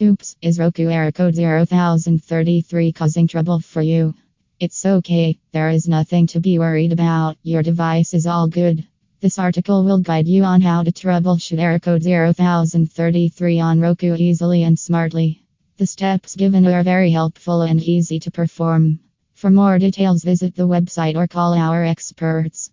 Oops, is Roku error code 0033 causing trouble for you? It's okay, there is nothing to be worried about. Your device is all good. This article will guide you on how to troubleshoot error code 0033 on Roku easily and smartly. The steps given are very helpful and easy to perform. For more details, visit the website or call our experts.